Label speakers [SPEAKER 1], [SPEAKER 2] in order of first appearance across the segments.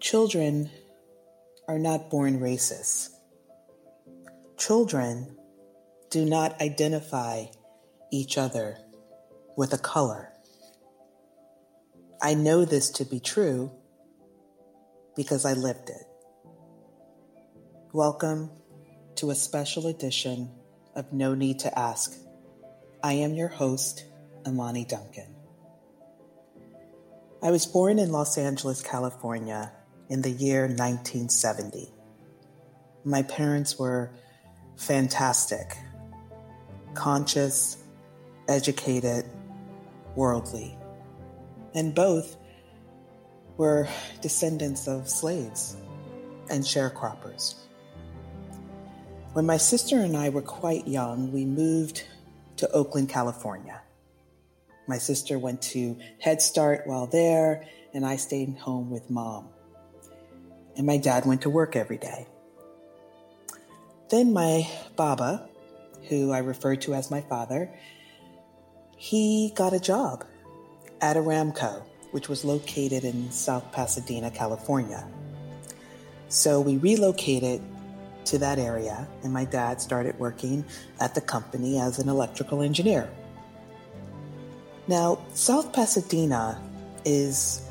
[SPEAKER 1] Children are not born racist. Children do not identify each other with a color. I know this to be true because I lived it. Welcome to a special edition of No Need to Ask. I am your host, Amani Duncan. I was born in Los Angeles, California in the year 1970. My parents were fantastic, conscious, educated, worldly, and both were descendants of slaves and sharecroppers. When my sister and I were quite young, we moved to Oakland, California. My sister went to Head Start while there, and I stayed home with mom. And my dad went to work every day. Then my Baba, who I refer to as my father, he got a job at Aramco, which was located in South Pasadena, California. So we relocated to that area, and my dad started working at the company as an electrical engineer. Now, South Pasadena is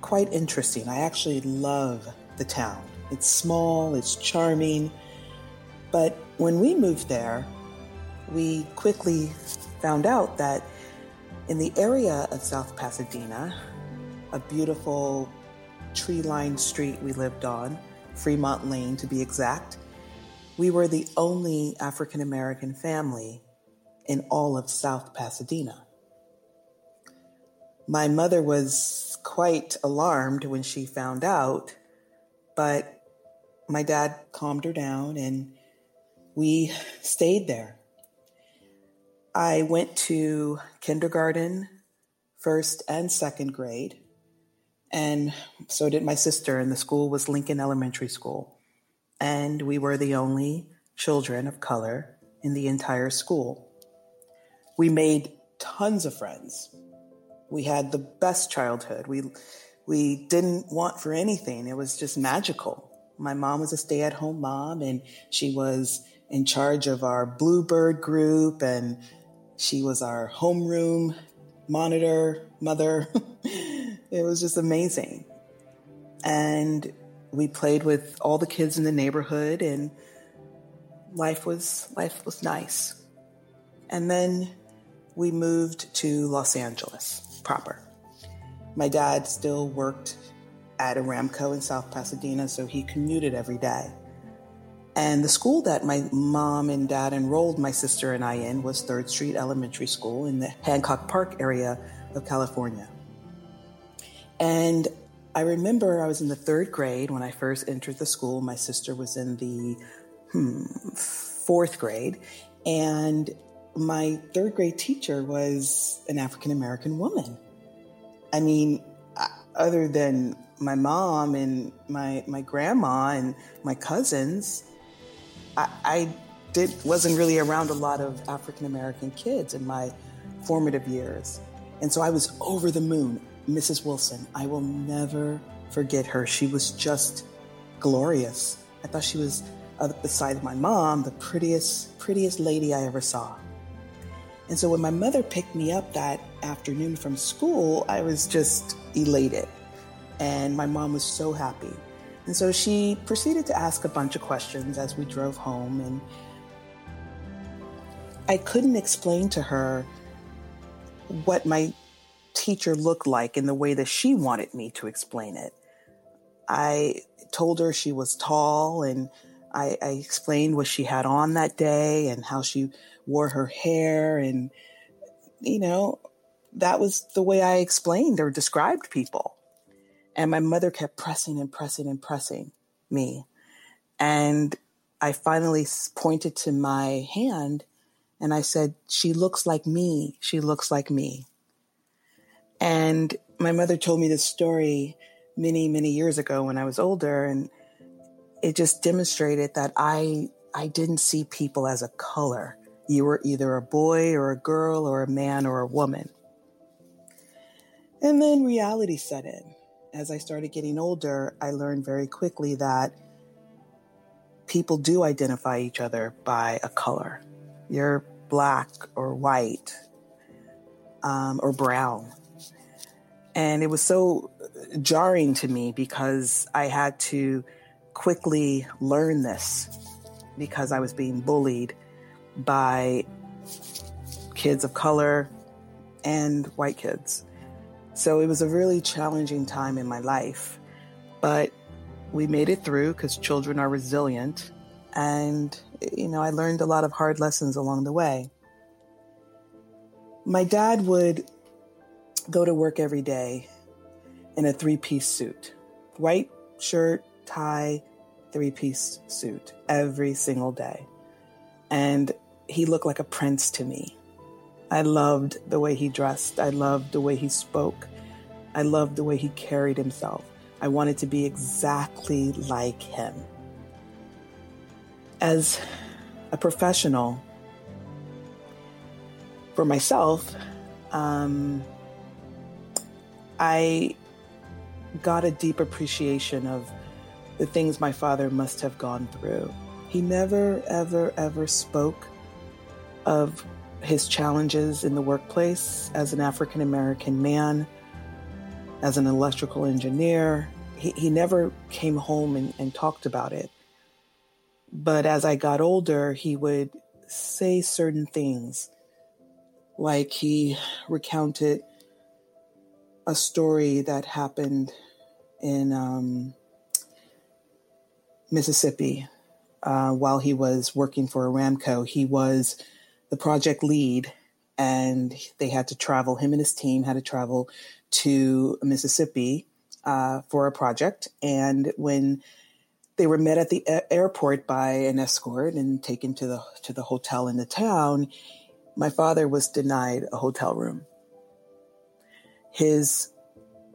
[SPEAKER 1] quite interesting. I actually love the town. It's small, it's charming, but when we moved there, we quickly found out that in the area of South Pasadena, a beautiful tree lined street we lived on, Fremont Lane to be exact, we were the only African American family in all of South Pasadena. My mother was quite alarmed when she found out, but my dad calmed her down and we stayed there. I went to kindergarten, first and second grade, and so did my sister, and the school was Lincoln Elementary School. And we were the only children of color in the entire school. We made tons of friends we had the best childhood. We we didn't want for anything. It was just magical. My mom was a stay-at-home mom and she was in charge of our Bluebird group and she was our homeroom monitor, mother. it was just amazing. And we played with all the kids in the neighborhood and life was life was nice. And then we moved to Los Angeles proper. My dad still worked at Aramco in South Pasadena, so he commuted every day. And the school that my mom and dad enrolled my sister and I in was Third Street Elementary School in the Hancock Park area of California. And I remember I was in the third grade when I first entered the school. My sister was in the hmm, fourth grade. And my third grade teacher was an African American woman. I mean, other than my mom and my my grandma and my cousins, I, I did wasn't really around a lot of African American kids in my formative years, and so I was over the moon. Mrs. Wilson, I will never forget her. She was just glorious. I thought she was, uh, beside my mom, the prettiest prettiest lady I ever saw. And so when my mother picked me up that afternoon from school, I was just elated. And my mom was so happy. And so she proceeded to ask a bunch of questions as we drove home. And I couldn't explain to her what my teacher looked like in the way that she wanted me to explain it. I told her she was tall and I, I explained what she had on that day and how she wore her hair and you know that was the way i explained or described people. And my mother kept pressing and pressing and pressing me. And i finally pointed to my hand and i said she looks like me. She looks like me. And my mother told me this story many many years ago when i was older and it just demonstrated that i i didn't see people as a color. You were either a boy or a girl or a man or a woman. And then reality set in. as I started getting older, I learned very quickly that people do identify each other by a color. You're black or white um, or brown. And it was so jarring to me because I had to quickly learn this because I was being bullied by kids of color and white kids. So it was a really challenging time in my life. But we made it through because children are resilient. And, you know, I learned a lot of hard lessons along the way. My dad would go to work every day in a three piece suit white shirt, tie, three piece suit every single day. And he looked like a prince to me. I loved the way he dressed. I loved the way he spoke. I loved the way he carried himself. I wanted to be exactly like him. As a professional, for myself, um, I got a deep appreciation of the things my father must have gone through. He never, ever, ever spoke of his challenges in the workplace as an African American man, as an electrical engineer. He, he never came home and, and talked about it. But as I got older, he would say certain things. Like he recounted a story that happened in um, Mississippi uh, while he was working for Aramco. He was the project lead, and they had to travel. Him and his team had to travel to Mississippi uh, for a project. And when they were met at the a- airport by an escort and taken to the to the hotel in the town, my father was denied a hotel room. His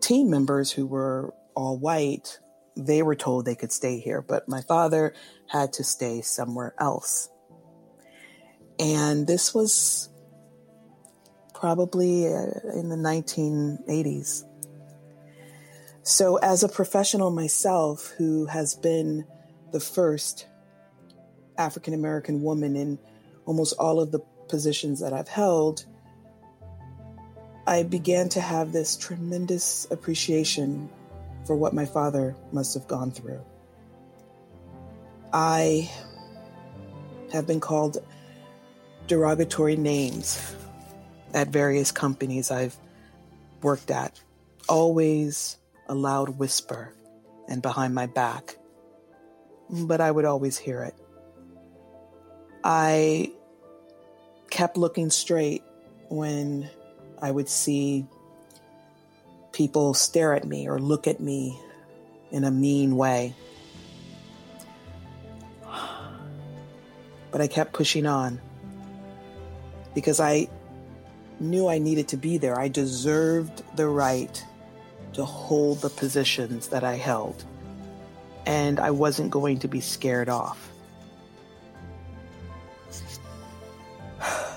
[SPEAKER 1] team members, who were all white, they were told they could stay here, but my father had to stay somewhere else. And this was probably uh, in the 1980s. So, as a professional myself who has been the first African American woman in almost all of the positions that I've held, I began to have this tremendous appreciation for what my father must have gone through. I have been called derogatory names at various companies I've worked at, always a loud whisper and behind my back, but I would always hear it. I kept looking straight when I would see people stare at me or look at me in a mean way. But I kept pushing on because I knew I needed to be there. I deserved the right to hold the positions that I held, and I wasn't going to be scared off.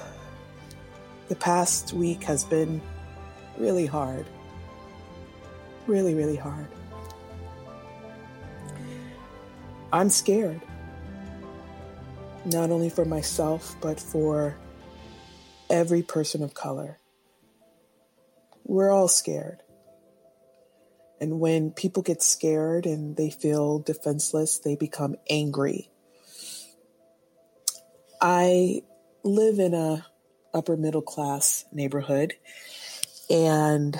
[SPEAKER 1] The past week has been really hard. Really, really hard. I'm scared. Not only for myself, but for every person of color. We're all scared. And when people get scared and they feel defenseless, they become angry. I live in a upper middle class neighborhood and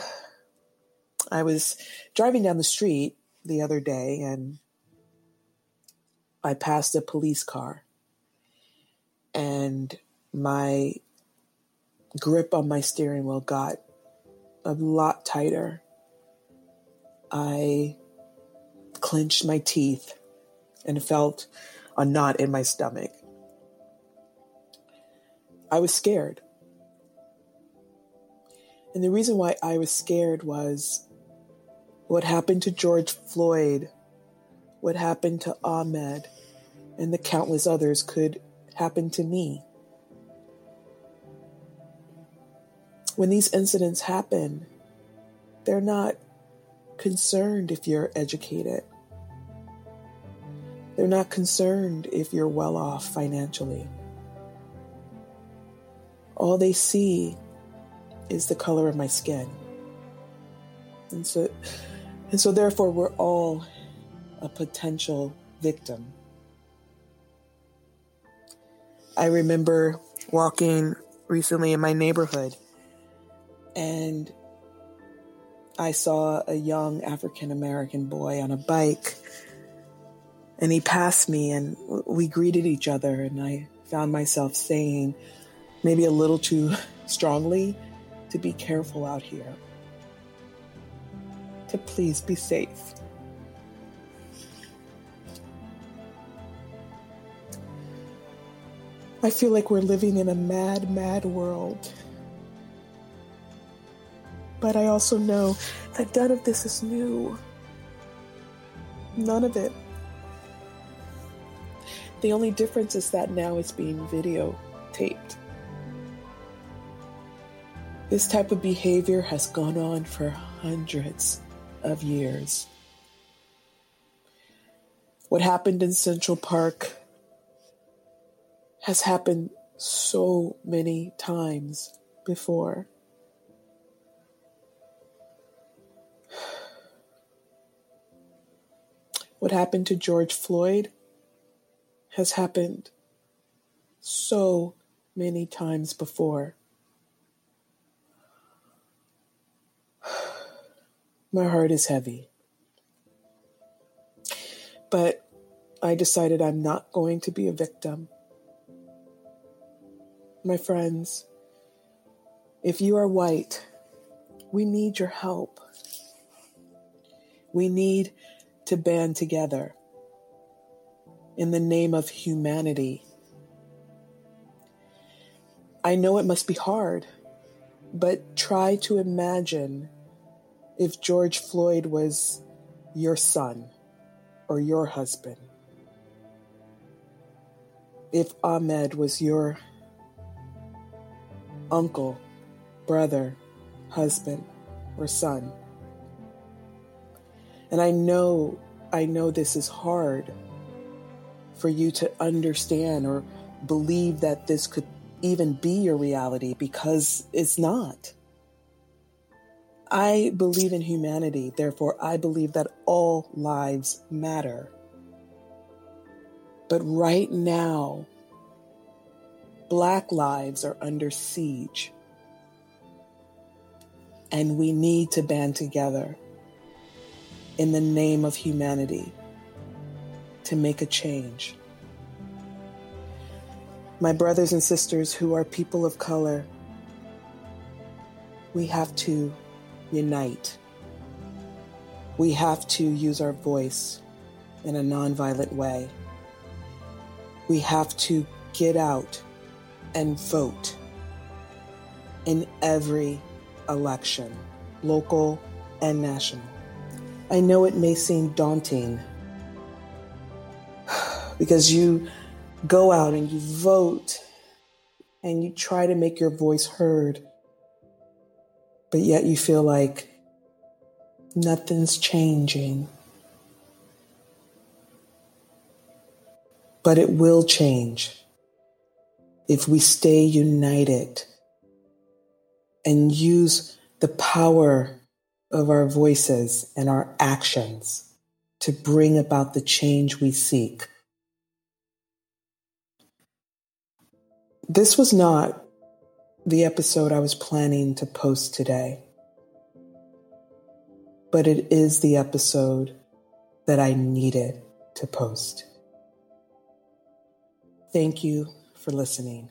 [SPEAKER 1] I was driving down the street the other day and I passed a police car and my grip on my steering wheel got a lot tighter. I clenched my teeth and felt a knot in my stomach. I was scared. And the reason why I was scared was what happened to George Floyd, what happened to Ahmaud, and the countless others could happen to me. When these incidents happen, they're not concerned if you're educated. They're not concerned if you're well off financially. All they see is the color of my skin. And so and so therefore we're all a potential victim. I remember walking recently in my neighborhood and I saw a young African American boy on a bike and he passed me and we greeted each other and I found myself saying maybe a little too strongly to be careful out here. To please be safe. I feel like we're living in a mad, mad world. But I also know that none of this is new. None of it. The only difference is that now it's being videotaped. This type of behavior has gone on for hundreds of years. What happened in Central Park has happened so many times before. What happened to George Floyd has happened so many times before. My heart is heavy. But I decided I'm not going to be a victim. My friends, if you are white, we need your help. We need to band together in the name of humanity. I know it must be hard, but try to imagine if George Floyd was your son or your husband. If Ahmaud was your uncle, brother, husband, or son. And I know, I know this is hard for you to understand or believe that this could even be your reality because it's not. I believe in humanity, therefore, I believe that all lives matter. But right now, Black lives are under siege. And we need to band together in the name of humanity to make a change. My brothers and sisters who are people of color, we have to unite. We have to use our voice in a nonviolent way. We have to get out and vote in every election, local and national. I know it may seem daunting because you go out and you vote and you try to make your voice heard, but yet you feel like nothing's changing. But it will change if we stay united and use the power of our voices and our actions to bring about the change we seek. This was not the episode I was planning to post today, but it is the episode that I needed to post. Thank you for listening.